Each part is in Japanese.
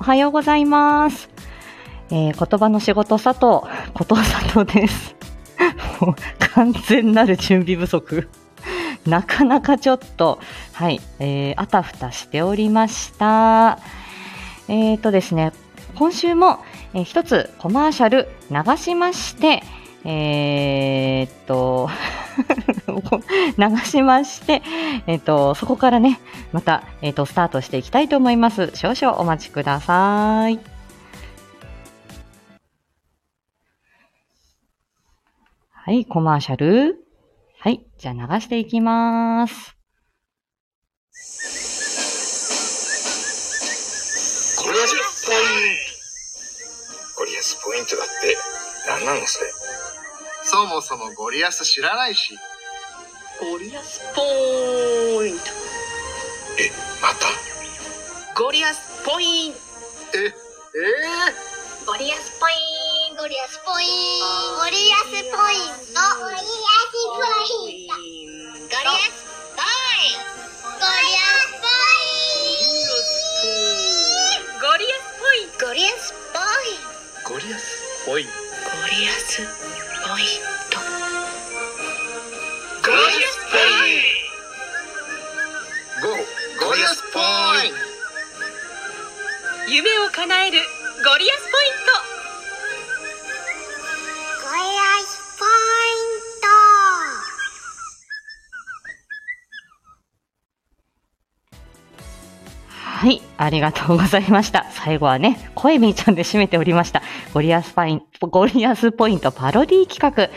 おはようございます。えー、言葉の仕事佐藤、こと佐藤です。もう完全なる準備不足。なかなかちょっと、はい、えー、あたふたしておりました。えーとですね、今週も、えー一つコマーシャル流しまして、えーっと、流しまして、えっと、そこからね、また、えっと、スタートしていきたいと思います。少々お待ちください。はい、コマーシャル。はい、じゃあ流していきます。ゴリアスポイントゴリアスポイントだって何なのそれそもそもゴリアス知らないし。ゴリアスポイント。えまた？ゴリアスポイント。え、えゴリアスポインゴリアスポインゴリアスポイント。ゴリアスポイント。ゴリアスポインゴリアスポインゴリアスポイント。ゴリアスポインー、ゴリアスポイント。ゴリアスポイントゴリアスポインゴ、ゴリアスポイント。夢を叶えるゴリアスポインゴリアスポイントはい、ありがとうございました。最後はね、声みーちゃんで締めておりました。ゴリアスパイン、ゴリアスポイントパロディ企画。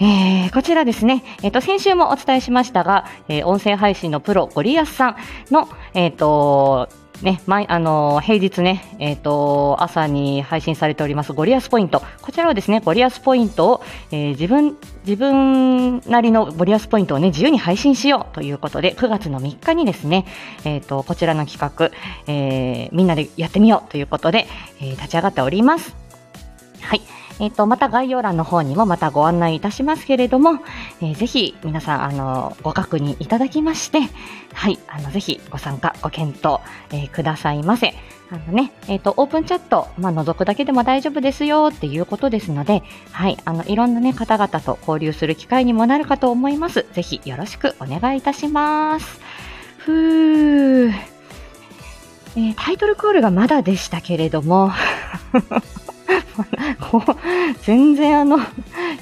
えー、こちらですね、えっ、と、先週もお伝えしましたが、えー音声配信のプロ、ゴリアスさんの、えっ、と、ね、毎、あの平日ね、えっ、と、朝に配信されておりますゴリアスポイント。こちらはですね、ゴリアスポイントを、えー自分、自分なりのゴリアスポイントをね、自由に配信しようということで、9月の3日にですね、えっ、と、こちらの企画、えーみんなでやってみようということで、えー立ち上がっております。はい。えっ、と、また概要欄の方にもまたご案内いたしますけれども、えーぜひ皆さん、あの、ご確認いただきまして、はい、あの、ぜひご参加、ご検討、えーくださいませ。あのね、えっ、と、オープンチャット、まあ、覗くだけでも大丈夫ですよっていうことですので、はい、あの、いろんなね、方々と交流する機会にもなるかと思います。ぜひよろしくお願いいたします。ふー。えータイトルコールがまだでしたけれども、全然あの、今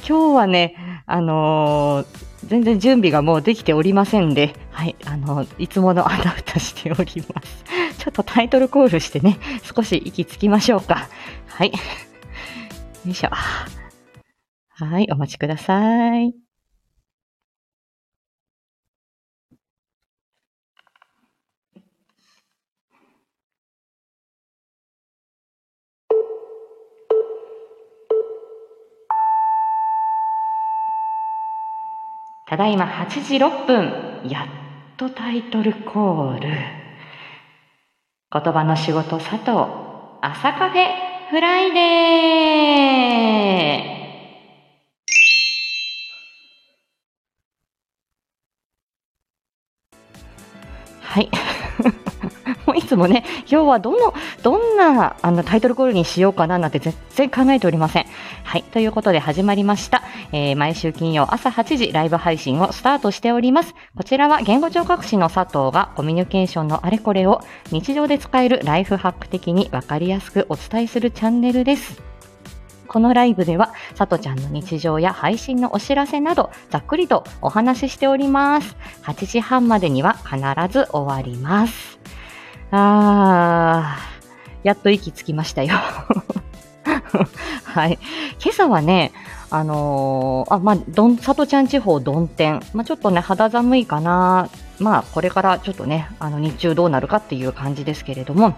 日はね、あのー全然準備がもうできておりませんで、はい、あの、いつものあたふたしております。ちょっとタイトルコールしてね、少し息つきましょうか。はい。よいしょ。はい、お待ちください。ただいま8時6分、やっとタイトルコール。言葉の仕事佐藤、朝カフェフライデー。はい。いつもね、今日はどの、どんなあのタイトルコールにしようかななんて全然考えておりません。はい。ということで始まりました。えー毎週金曜朝8時ライブ配信をスタートしております。こちらは言語聴覚士の佐藤がコミュニケーションのあれこれを日常で使えるライフハック的にわかりやすくお伝えするチャンネルです。このライブでは、さとちゃんの日常や配信のお知らせなど、ざっくりとお話ししております。8時半までには必ず終わります。あー、やっと息つきましたよ。はい。今朝はね、あのーあ、まあ、どん、さとちゃん地方曇天。まあ、ちょっとね、肌寒いかな。まあ、これからちょっとね、あの、日中どうなるかっていう感じですけれども、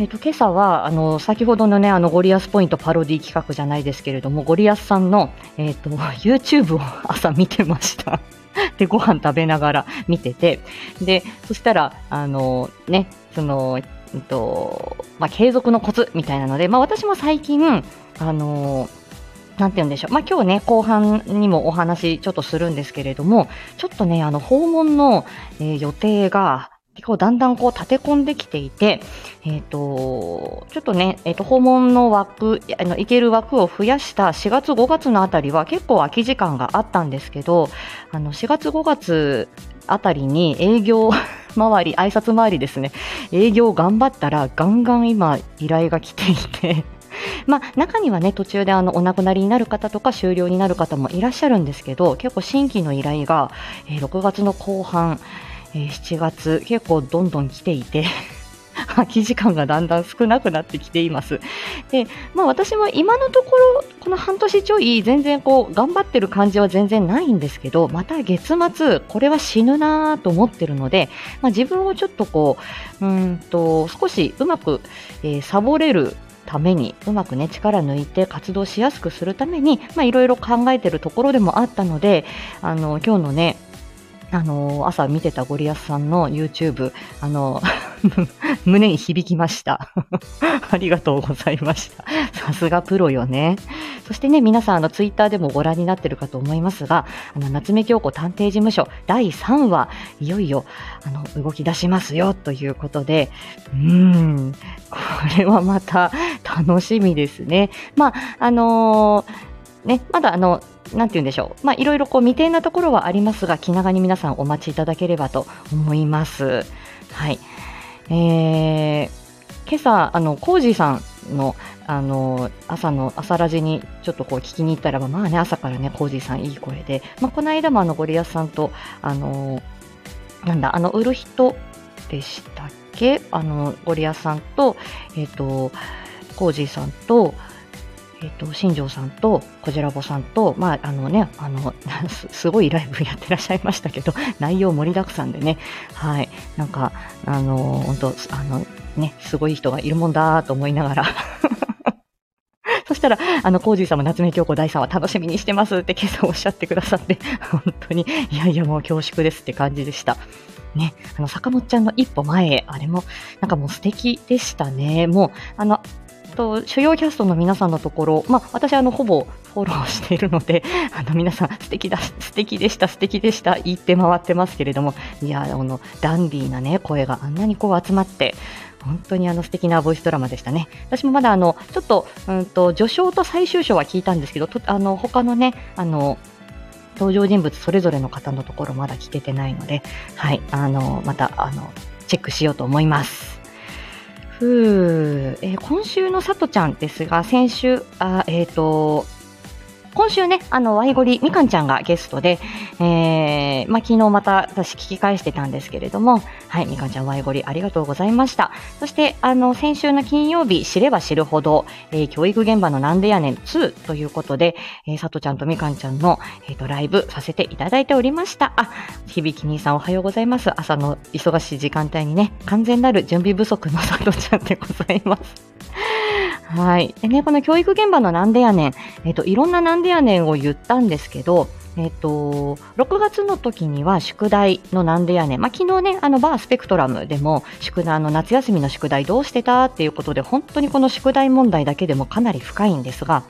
えっと、今朝は、あの、先ほどのね、あの、ゴリアスポイントパロディ企画じゃないですけれども、ゴリアスさんの、えっと、YouTube を 朝見てました。で、ご飯食べながら見てて、で、そしたら、あの、ね、その、えっと、まあ、継続のコツみたいなので、まあ、私も最近、あの、なんて言うんでしょう。まあ、今日ね、後半にもお話ちょっとするんですけれども、ちょっとね、あの、訪問の、えー予定が結構だんだんこう立て込んできていて、えっ、と、ちょっとね、えっ、と、訪問の枠、あの、行ける枠を増やした4月5月のあたりは結構空き時間があったんですけど、あの、4月5月あたりに営業 周り、挨拶回りですね、営業頑張ったらガンガン今依頼が来ていて、まあ、中にはね、途中であのお亡くなりになる方とか終了になる方もいらっしゃるんですけど、結構新規の依頼が、えー6月の後半、えー7月、結構どんどん来ていて、空き時間がだんだん少なくなってきています。で、まあ私も今のところ、この半年ちょい、全然こう、頑張ってる感じは全然ないんですけど、また月末、これは死ぬなぁと思ってるので、まあ自分をちょっとこう、うんと、少しうまく、えーサボれるために、うまくね、力抜いて活動しやすくするために、まあいろいろ考えてるところでもあったので、あの、今日のね、あの朝見てたゴリアスさんの YouTube、あの、胸に響きました。ありがとうございました。さすがプロよね。そしてね、皆さん、あの、ツイッターでもご覧になってるかと思いますが、あの、夏目京子探偵事務所第3話、いよいよ、あの、動き出しますよ、ということで、うーん、これはまた楽しみですね。まあ、あのーね、まだあの、なんて言うんでしょう。まあ、いろいろこう未定なところはありますが、気長に皆さんお待ちいただければと思います。はい。えー、今朝、あの、コージーさんの、あの、朝の、朝ラジにちょっとこう聞きに行ったらば、まあね、朝からね、コージーさんいい声で、まあ、この間もあの、ゴリアスさんと、あの、なんだ、あの、売る人でしたっけ？あの、ゴリアスさんと、えっ、と、コージーさんと、えっ、と、新庄さんと、こじらぼさんと、まあ、あのね、あの、すすごいライブやってらっしゃいましたけど、内容盛りだくさんでね、はい、なんか、あの、本当あの、ね、すごい人がいるもんだと思いながら、そしたら、あの、コージーさんも夏目京子第3話楽しみにしてますって今朝おっしゃってくださって、本当に、いやいやもう恐縮ですって感じでした。ね、あの、坂本ちゃんの一歩前へ、あれも、なんかもう素敵でしたね。もう、あの、と主要キャストの皆さんのところ、まあ、私あのほぼフォローしているので、あの皆さん素敵だ、素敵でした、素敵でした、言って回ってますけれども、いや、あの、ダンディーなね、声があんなにこう集まって、本当にあの素敵なボイスドラマでしたね。私もまだあの、ちょっと、うんと、序章と最終章は聞いたんですけど、とあの、他のね、あの、登場人物それぞれの方のところまだ聞けてないので、はい、あの、また、あの、チェックしようと思います。ふう、えー今週のさとちゃんですが、先週、あえっ、と、今週ね、あの、ワイゴリみかんちゃんがゲストで、えー、まあ、昨日また私聞き返してたんですけれども、はい、みかんちゃんワイゴリありがとうございました。そして、あの、先週の金曜日、知れば知るほど、えー教育現場のなんでやねん2ということで、えー、さとちゃんとみかんちゃんの、えっ、と、ライブさせていただいておりました。あ、響き兄さんおはようございます。朝の忙しい時間帯にね、完全なる準備不足のさとちゃんでございます。はい。でね、この教育現場のなんでやねん、えっ、と、いろんななんでやねんを言ったんですけど、えっ、と、6月の時には宿題のなんでやねん。まあ、昨日ね、あの、バースペクトラムでも、宿題、あの、夏休みの宿題どうしてたっていうことで、本当にこの宿題問題だけでもかなり深いんですが、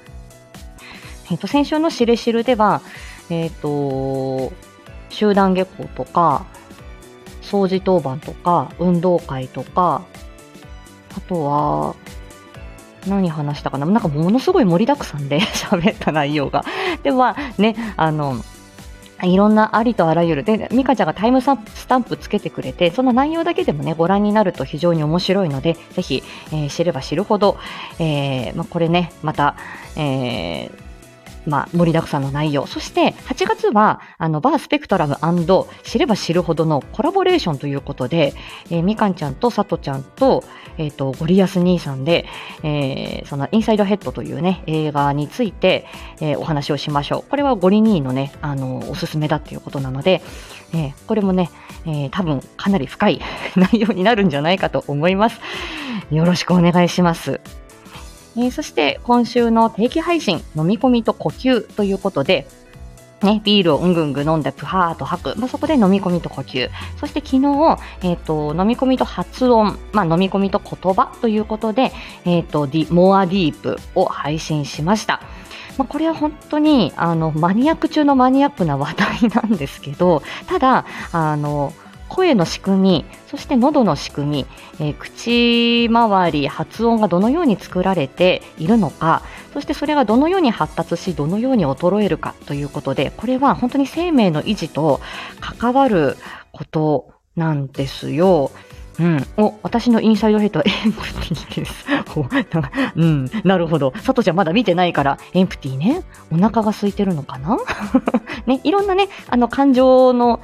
えっ、と、先週のしれしるでは、えっ、と、集団下校とか、掃除当番とか、運動会とか、あとは、何話したかな？なんかものすごい盛りだくさんで 喋った内容が。で、まあね、あの、いろんなありとあらゆる。で、ミカちゃんがタイムスタンプつけてくれて、その内容だけでもね、ご覧になると非常に面白いので、ぜひ、えー知れば知るほど、えーまあ、これね、また、えーまあ、盛りだくさんの内容。そして、8月は、あの、バースペクトラム知れば知るほどのコラボレーションということで、えーみかんちゃんとさとちゃんと、えっ、と、ゴリアス兄さんで、えーその、インサイドヘッドというね、映画について、えーお話をしましょう。これはゴリ兄のね、あの、おすすめだっていうことなので、えーこれもね、えー多分かなり深い 内容になるんじゃないかと思います。よろしくお願いします。えーそして今週の定期配信、飲み込みと呼吸ということで、ね、ビールをうんぐんぐ飲んでプハーと吐く。まあ、そこで飲み込みと呼吸。そして昨日、えっ、と、飲み込みと発音、まあ、飲み込みと言葉ということで、えっ、と、ディ、モアディープを配信しました。まあ、これは本当に、あの、マニアック中のマニアックな話題なんですけど、ただ、あの、声の仕組み、そして喉の仕組み、えー口周り、発音がどのように作られているのか、そしてそれがどのように発達し、どのように衰えるかということで、これは本当に生命の維持と関わることなんですよ。うん。お、私のインサイドヘッドは エンプティです。うん。なるほど。佐藤ちゃんまだ見てないから、エンプティね。お腹が空いてるのかな？ね、いろんなね、あの、感情の、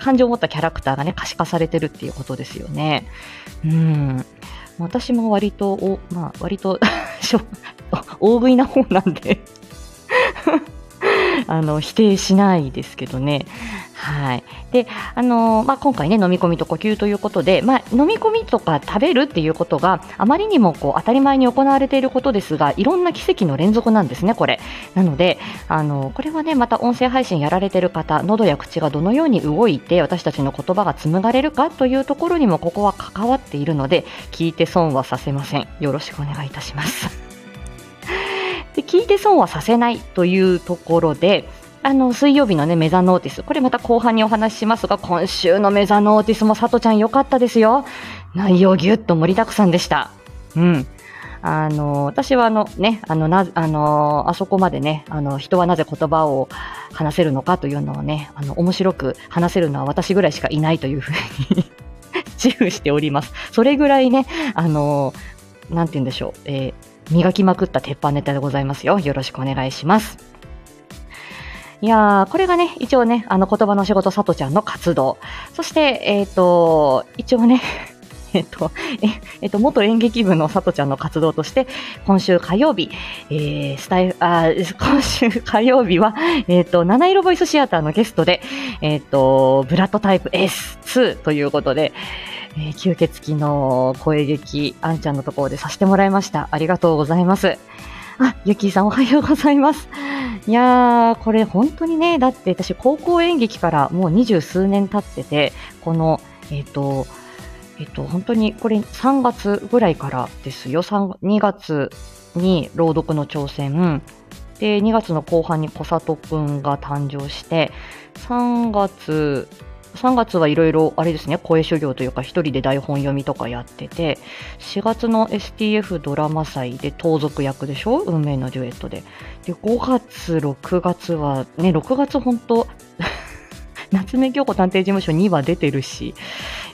感情を持ったキャラクターがね、可視化されてるっていうことですよね。うん。私も割と、お、まあ、割と、大食いな方なんで、あの、否定しないですけどね。はい。で、あのまあ、今回ね、飲み込みと呼吸ということで、まあ、飲み込みとか食べるっていうことがあまりにもこう当たり前に行われていることですが、いろんな奇跡の連続なんですね、これ。なので、あのこれはね、また音声配信やられている方、喉や口がどのように動いて、私たちの言葉が紡がれるかというところにも、ここは関わっているので、聞いて損はさせません。よろしくお願いいたします。で聞いて損はさせないというところで、あの水曜日のねメザノーティス、これまた後半にお話ししますが、今週のメザノーティスもさとちゃん良かったですよ。内容ぎゅっと盛りだくさんでした。うん。あの私はあのね、あのなあのあそこまでね、あの人はなぜ言葉を話せるのかというのをね、あの面白く話せるのは私ぐらいしかいないというふうに 自負しております。それぐらいね、あのなんて言うんでしょう、えー磨きまくった鉄板ネタでございますよ。よろしくお願いします。いやー、これがね、一応ね、あの言葉の仕事、さとちゃんの活動。そして、えっ、と、一応ね、えっと、え、えっと、元演劇部のさとちゃんの活動として、今週火曜日、えー、スタイフ、あ、今週火曜日は、えっと、七色ボイスシアターのゲストで、えっと、ブラッドタイプ S2 ということで、えー吸血鬼の声劇、あんちゃんのところでさせてもらいました。ありがとうございます。あ、ゆきさんおはようございます。いやー、これ本当にね、だって私高校演劇からもう二十数年経ってて、この、えっ、と、えっ、と、本当にこれ3月ぐらいからですよ。3 2月に朗読の挑戦。で、2月の後半に小里くんが誕生して、3月、3月はいろいろ、あれですね、声修行というか、一人で台本読みとかやってて、4月の STF ドラマ祭で盗賊役でしょ運命のデュエットで。で、5月、6月は、ね、6月本当 夏目京子探偵事務所2話出てるし、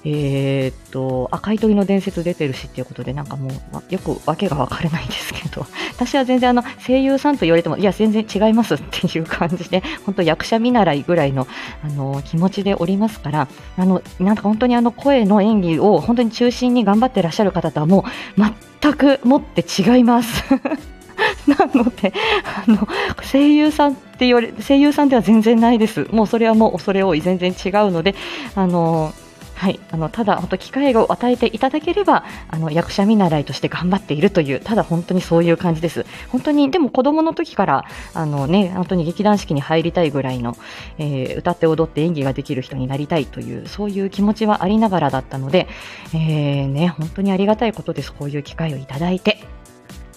えーっと、赤い鳥の伝説出てるしっていうことで、なんかもう、まよくわけがわからないんですけど、私は全然あの、声優さんと言われても、いや、全然違いますっていう感じで、本当役者見習いぐらいの、あの、気持ちでおりますから、あの、なんか本当にあの、声の演技を本当に中心に頑張ってらっしゃる方とはもう、全くもって違います。なので、あの、声優さんって言われ、声優さんでは全然ないです。もうそれはもう恐れ多い、全然違うので、あの、はい、あのただ、本当、機会を与えていただければあの役者見習いとして頑張っているという、ただ本当にそういう感じです。本当に、でも子供の時からあの、ね、本当に劇団四季に入りたいぐらいの、えー歌って踊って演技ができる人になりたいという、そういう気持ちはありながらだったので、えーね、本当にありがたいことです、こういう機会をいただいて。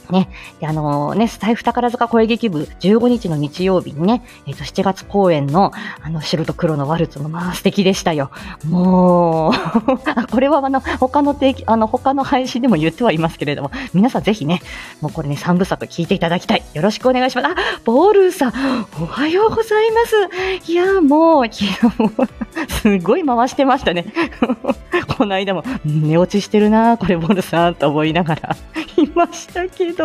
ね、あのね、スタイフ宝塚声劇部15日の日曜日にね、えっ、と、7月公演の、あの、白と黒のワルツもまあ素敵でしたよ。もう、これはあの、他の定期、あの、他の配信でも言ってはいますけれども、皆さんぜひね、もうこれね、3部作聞いていただきたい。よろしくお願いします。あ、ボールさん、おはようございます。いや、もう、昨日も、すごい回してましたね。この間も、寝落ちしてるな、これボールさんと思いながらいましたけど、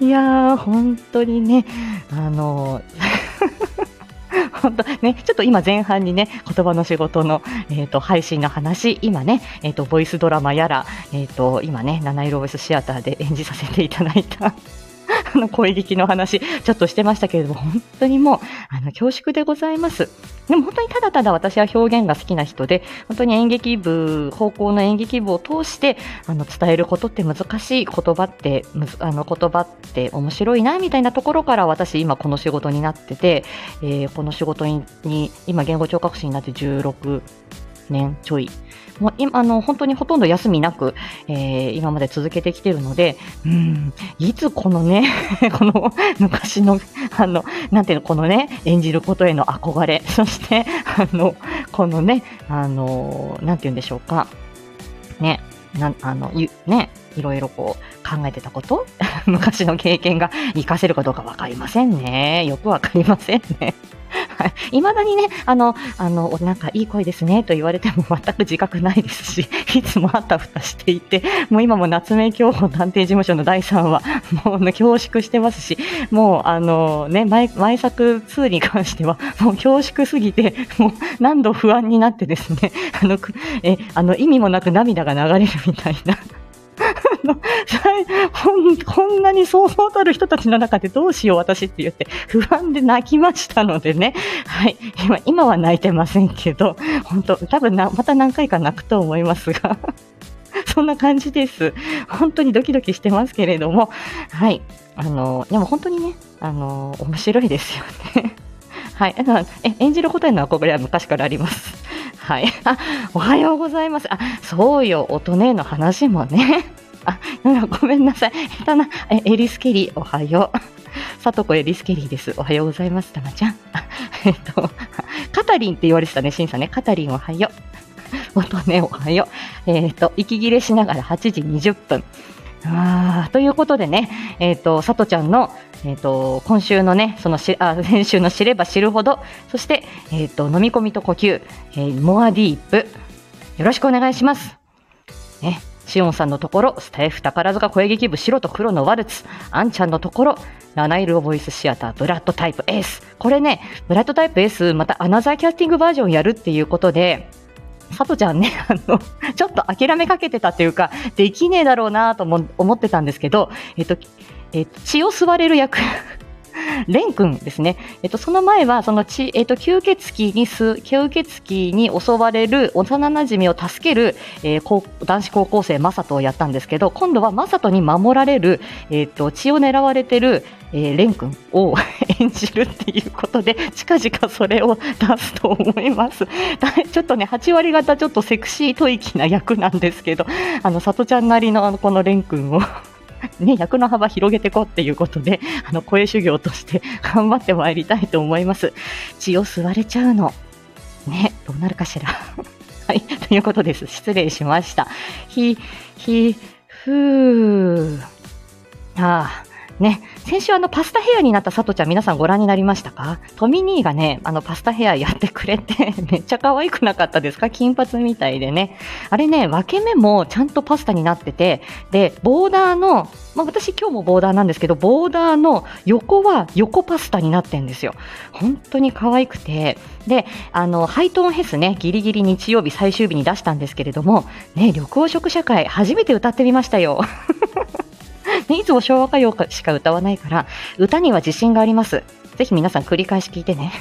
いやー、本当にね、あの、本当ね、ちょっと今前半にね、言葉の仕事の、えっ、と、配信の話、今ね、えっ、と、ボイスドラマやら、えっ、と、今ね、七色ボイスシアターで演じさせていただいた、あの、声劇の話、ちょっとしてましたけれども、本当にもう、あの、恐縮でございます。でも本当にただただ私は表現が好きな人で、本当に演劇部、方向の演劇部を通して、あの、伝えることって難しい言葉って、むずあの、言葉って面白いな、みたいなところから私今この仕事になってて、えーこの仕事、に今言語聴覚士になって16年ちょい。もう今、あの、本当にほとんど休みなく、えー今まで続けてきてるので、うん、いつこのね、この昔の、あの、なんていうの、このね、演じることへの憧れ、そして、あの、このね、あのなんて言うんでしょうか。ね、な、あの、ね、いろいろこう考えてたこと 昔の経験が活かせるかどうかわかりませんね。よくわかりませんね。い。未だにね、あの、あの、なんかいい声ですねと言われても 全く自覚ないですし、いつもあたふたしていて、もう今も夏目京保探偵事務所の第3話、もう、恐縮してますし、もうあのね、前、前作2に関しては、もう恐縮すぎて、もう何度不安になってですね、あの、え、あの、意味もなく涙が流れるみたいな。こん こんなにそうそうたる人たちの中でどうしよう私って言って不安で泣きましたのでね。はい。今、今は泣いてませんけど、本当多分な、また何回か泣くと思いますが。そんな感じです。本当にドキドキしてますけれども、はい。あの、でも本当にね、あの、面白いですよね。はい。あのえ演じることへの憧れは昔からあります。はい。あ、おはようございます。あ、そうよ、音ねの話もね。あ、ごめんなさい。下手な、え、エリスケリー、おはよう。さとこエリスケリーです。おはようございます、たまちゃん。えっと、カタリンって言われてたね、シンさんね。カタリンおはよう。音ね、おはよう。えっと、息切れしながら8時20分。あということでね、えっ、と、さとちゃんの、えっ、と、今週のね、そのし、あ、先週の知れば知るほど、そして、えっ、と、飲み込みと呼吸、えーモアディープ、よろしくお願いします。ね、しおんさんのところ、スタイフ宝塚声劇部白と黒のワルツ、あんちゃんのところ、七色ボイスシアターブラッドタイプ S。これね、ブラッドタイプ S、またアナザーキャスティングバージョンやるっていうことで、さとちゃんね、あの、ちょっと諦めかけてたっていうか、できねえだろうなと思ってたんですけど、えっと、えっと、血を吸われる役、レン君ですね。えっと、その前は、その血、えっと、吸血鬼にす、吸血鬼に襲われる幼馴染を助ける、えー男子高校生マサトをやったんですけど、今度はマサトに守られる、えっと、血を狙われてる、えーレン君を演じるっていうことで、近々それを出すと思います。ちょっとね、8割方ちょっとセクシー吐息な役なんですけど、あの、さとちゃんなりのあのこのレン君を、ね、役の幅広げていこうっていうことで、あの、声修行として 頑張ってまいりたいと思います。血を吸われちゃうの。ね、どうなるかしら。はい、ということです。失礼しました。ひ、ひ、ふー。ああ、ね、先週あのパスタヘアになったさとちゃん皆さんご覧になりましたか？トミニーがね、あのパスタヘアやってくれて、めっちゃ可愛くなかったですか？金髪みたいでね。あれね、分け目もちゃんとパスタになってて、で、ボーダーの、まあ私今日もボーダーなんですけど、ボーダーの横は横パスタになってんですよ。本当に可愛くて。で、あの、ハイトーンヘスね、ギリギリ日曜日最終日に出したんですけれども、ね、緑黄色社会初めて歌ってみましたよ。ね いつも昭和歌謡しか歌わないから、歌には自信があります。ぜひ皆さん繰り返し聞いてね。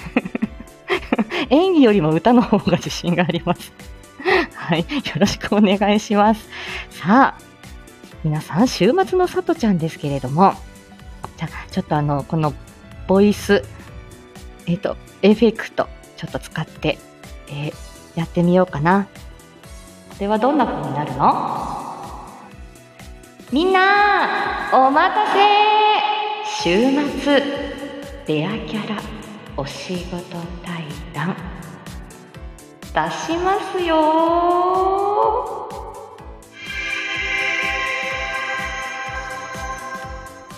演技よりも歌の方が自信があります。はい。よろしくお願いします。さあ、皆さん、週末のさとちゃんですけれども、じゃあ、ちょっとあの、この、ボイス、えっ、と、エフェクト、ちょっと使って、えーやってみようかな。では、どんな風になるの？みんなお待たせ。週末レアキャラお仕事対談。出しますよ。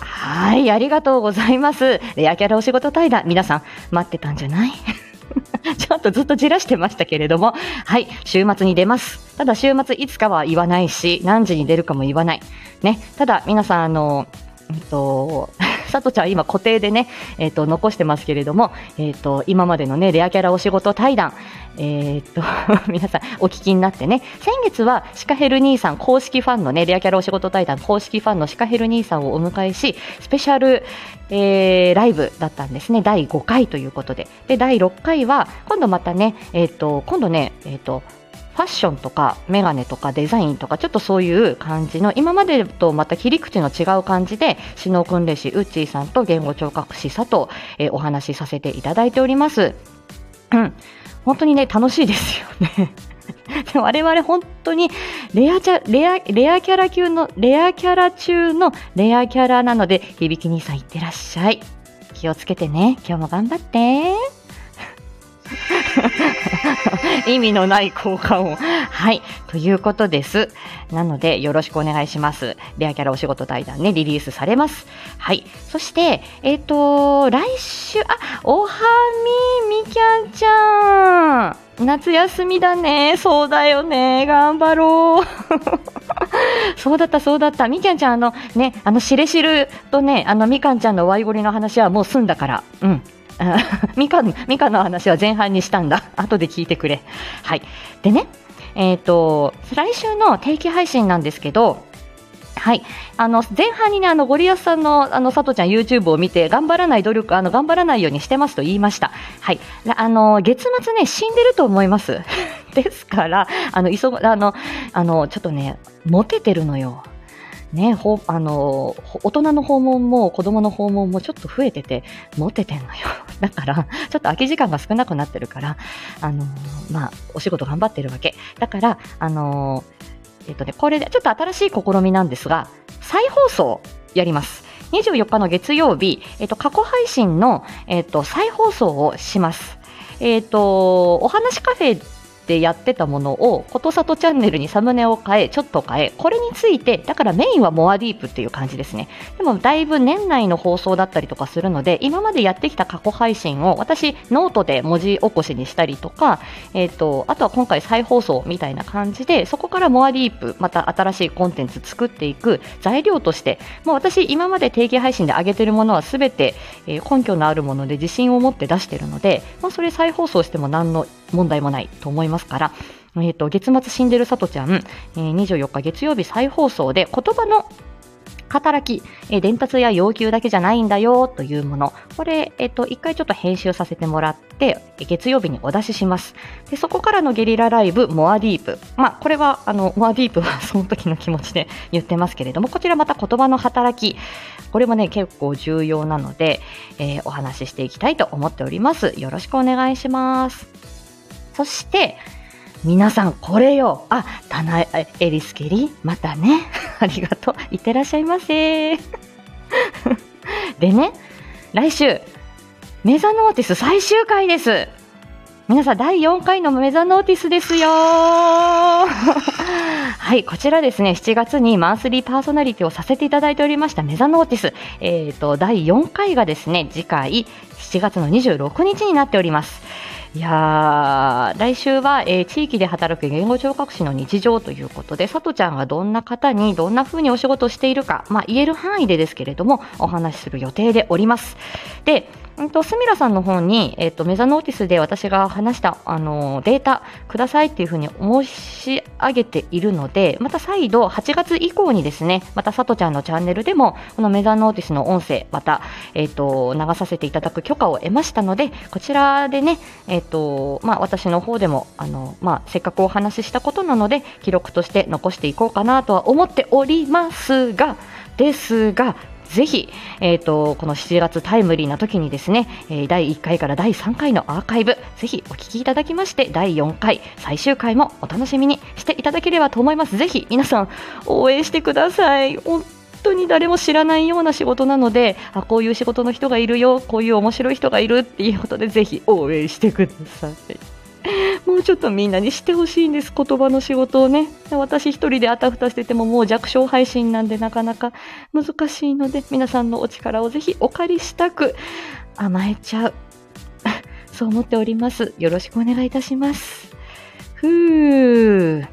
はい、ありがとうございます。レアキャラお仕事対談、皆さん待ってたんじゃない？ちょっとずっとじらしてましたけれども、はい、週末に出ます。ただ週末いつかは言わないし、何時に出るかも言わない。ね、ただ皆さん、あの、うんと、さとちゃんは今固定でね、えっ、と、残してますけれども、えっ、と、今までのね、レアキャラお仕事対談、えっ、と、皆さんお聞きになってね、先月はシカヘル兄さん公式ファンのね、レアキャラお仕事対談公式ファンのシカヘル兄さんをお迎えし、スペシャル、えーライブだったんですね。第5回ということで。で、第6回は、今度またね、えっ、と、今度ね、えっ、と、ファッションとかメガネとかデザインとかちょっとそういう感じの今までとまた切り口の違う感じで首脳訓練士ウッチーさんと言語聴覚士佐藤、えーお話しさせていただいております。本当にね楽しいですよね。我々本当にレアレアレアキャラ級のレアキャラ中のレアキャラなので響兄さんいってらっしゃい。気をつけてね。今日も頑張って。意味のない効果音。はい。ということです。なので、よろしくお願いします。レアキャラお仕事対談ね、リリースされます。はい。そして、えっ、と、来週、あ、おはみ、みきゃんちゃん。夏休みだね。そうだよね。頑張ろう。そうだった、そうだった。みきゃんちゃん、あの、ね、あの、しれしるとね、あの、みかんちゃんのワイゴリの話はもう済んだから。うん。あみかん、の話は前半にしたんだ。後で聞いてくれ。はい。でね、えっ、と、来週の定期配信なんですけど、はい。あの、前半にね、あの、ゴリアスさんの、あの、佐藤ちゃん YouTube を見て、頑張らない努力、あの、頑張らないようにしてますと言いました。はい。あの、月末ね、死んでると思います。ですから、あの、急ぐ、あの、あの、ちょっとね、モテてるのよ。ね、ほあの大人の訪問も子供の訪問もちょっと増えてて、モテてんのよ。だから、ちょっと空き時間が少なくなってるから、あのまあ、お仕事頑張ってるわけ。だから、あのえっとね、これで、ちょっと新しい試みなんですが、再放送やります。24日の月曜日、えっと、過去配信の、えっと、再放送をします。えっと、お話カフェでやってたものを、ことさとチャンネルにサムネを変え、ちょっと変え、これについて、だからメインはモアディープっていう感じですね。でも、だいぶ年内の放送だったりとかするので、今までやってきた過去配信を、私、ノートで文字起こしにしたりとか、えっ、と、あとは今回再放送みたいな感じで、そこから more deep、また新しいコンテンツ作っていく材料として、もう私、今まで定期配信で上げてるものはすべて、えー根拠のあるもので自信を持って出してるので、まあ、それ再放送しても何の問題もないと思いますから、えー、と月末死んでるさとちゃん、えー24日月曜日再放送で言葉の働き、えー伝達や要求だけじゃないんだよというもの、これ、えっ、と、一回ちょっと編集させてもらって、月曜日にお出しします。で、そこからのゲリラライブ、モアディープ。まあ、これは、あの、モアディープはその時の気持ちで 言ってますけれども、こちらまた言葉の働き、これもね、結構重要なので、えーお話ししていきたいと思っております。よろしくお願いします。そして、皆さん、これよ。あ、タナエリスケリまたね。ありがとう。いってらっしゃいませ。でね、来週、メザノーティス最終回です。皆さん、第4回のメザノーティスですよ はい、こちらですね、7月にマンスリーパーソナリティをさせていただいておりましたメザノーティス。えっ、と、第4回がですね、次回7月の26日になっております。いや来週は、えー地域で働く言語聴覚士の日常ということで、さとちゃんがどんな方にどんな風にお仕事をしているか、まあ、言える範囲でですけれども、お話しする予定でおります。で、うんと、スミラさんの方に、えっ、と、メザノーティスで私が話した、あのデータくださいっていうふうに申し上げているので、また再度8月以降にですね、またさとちゃんのチャンネルでも、このメザノーティスの音声、また、えっ、と、流させていただく許可を得ましたので、こちらでね、えっ、と、まあ、私の方でも、あの、まあ、せっかくお話ししたことなので、記録として残していこうかなとは思っておりますが、ですが、ぜひ、えー、とこの7月タイムリーな時にですね、えー第1回から第3回のアーカイブぜひお聞きいただきまして第4回最終回もお楽しみにしていただければと思います。ぜひ皆さん応援してください。本当に誰も知らないような仕事なのであこういう仕事の人がいるよこういう面白い人がいるっていうことでぜひ応援してください。もうちょっとみんなにしてほしいんです、言葉の仕事をね。私一人であたふたしててももう弱小配信なんでなかなか難しいので、皆さんのお力をぜひお借りしたく甘えちゃう。そう思っております。よろしくお願いいたします。ふー。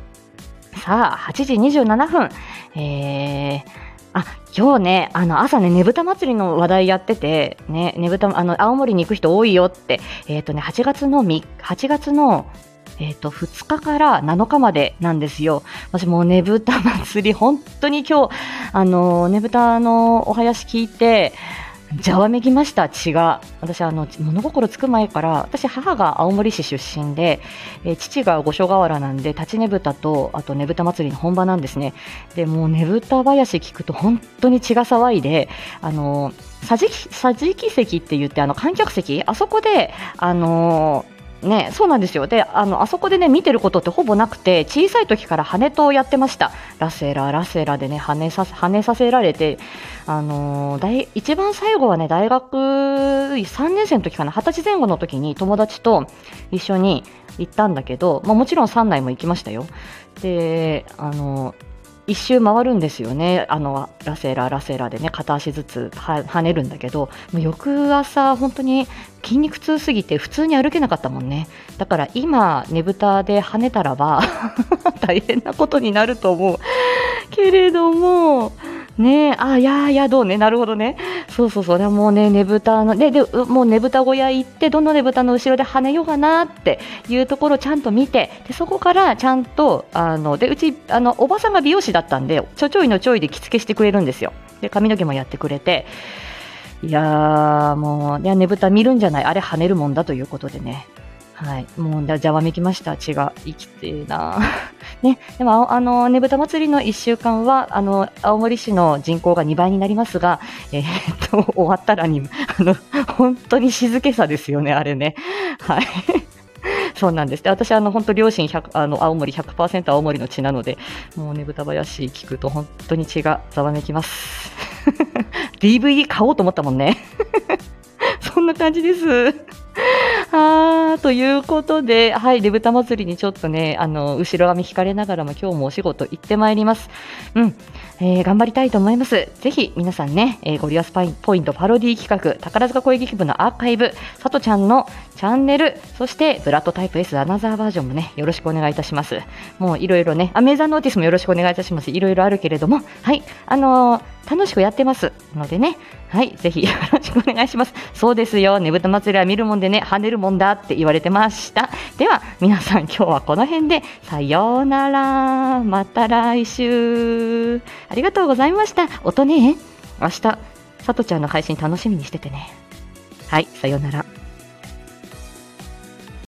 さあ、8時27分。えー、あ、今日ね、あの、朝ね、ねぶた祭りの話題やってて、ね、ねぶた、あの、青森に行く人多いよって、えっ、とね、8月のみ、8月の、えっ、と、2日から7日までなんですよ。私もうねぶた祭り、本当に今日、あの、ねぶたのお囃子聞いて、ざわめきました、血が。私、あの、物心つく前から、私、母が青森市出身で、え父が五所川原なんで、立ちねぶたと、あとねぶた祭りの本場なんですね。で、もうねぶた囃子聞くと本当に血が騒いで、あの、桟敷桟敷席って言って、あの、観客席、あそこで、あの、ね、そうなんですよ。で、あの、あそこでね、見てることってほぼなくて、小さい時から羽とやってました。ラセラ、ラセラでね、羽さ、羽させられて、あのー大、一番最後はね、大学3年生の時かな、20歳前後の時に友達と一緒に行ったんだけど、まあもちろん3内も行きましたよ。で、あのー一周回るんですよね、あのラセラ、ラセラでね、片足ずつは跳ねるんだけど、もう翌朝、本当に筋肉痛すぎて、普通に歩けなかったもんね、だから今、ねぶたで跳ねたらば 大変なことになると思う。けれども、ねあ、いやいや、どうね、なるほどね。そうそうそう、でもうね、ねぶたの、で、で、もうねぶた小屋行って、どのねぶたの後ろで跳ねようかなっていうところをちゃんと見て、で、そこからちゃんと、あの、で、うち、あの、おばさんが美容師だったんで、ちょちょいのちょいで着付けしてくれるんですよ。で、髪の毛もやってくれて、いやー、もう、ねぶた見るんじゃない、あれ跳ねるもんだということでね。はい。もう、じゃざわめきました。血が生きてえな。ね。でも、あの、ねぶた祭りの1週間は、あの、青森市の人口が2倍になりますが、えーっと、終わったらに、あの、本当に静けさですよね、あれね。はい。そうなんです。で、私、あの、本当両親100、あの、青森100%青森の血なので、もうねぶた林聞くと本当に血がざわめきます。DVD 買おうと思ったもんね。そんな感じです。あーということで、はい、ねぶた祭りにちょっとね、あの、後ろ髪引かれながらも今日もお仕事行ってまいります。うん。えー頑張りたいと思います。ぜひ皆さんね、えーゴリアスパイポイントパロディ企画、宝塚声劇部のアーカイブ、さとちゃんのチャンネル、そしてブラッドタイプ S アナザーバージョンもね、よろしくお願いいたします。もういろいろね、アメーザーノーティスもよろしくお願いいたします。いろいろあるけれども、はい、あのー楽しくやってますのでね、はい、ぜひ よろしくお願いします。そうですよ、ねぶた祭りは見るもんでね、跳ねるもんだって言われてました。では、皆さん今日はこの辺で、さようなら。また来週。ありがとうございました。音ね、明日、さとちゃんの配信楽しみにしててね。はい、さようなら。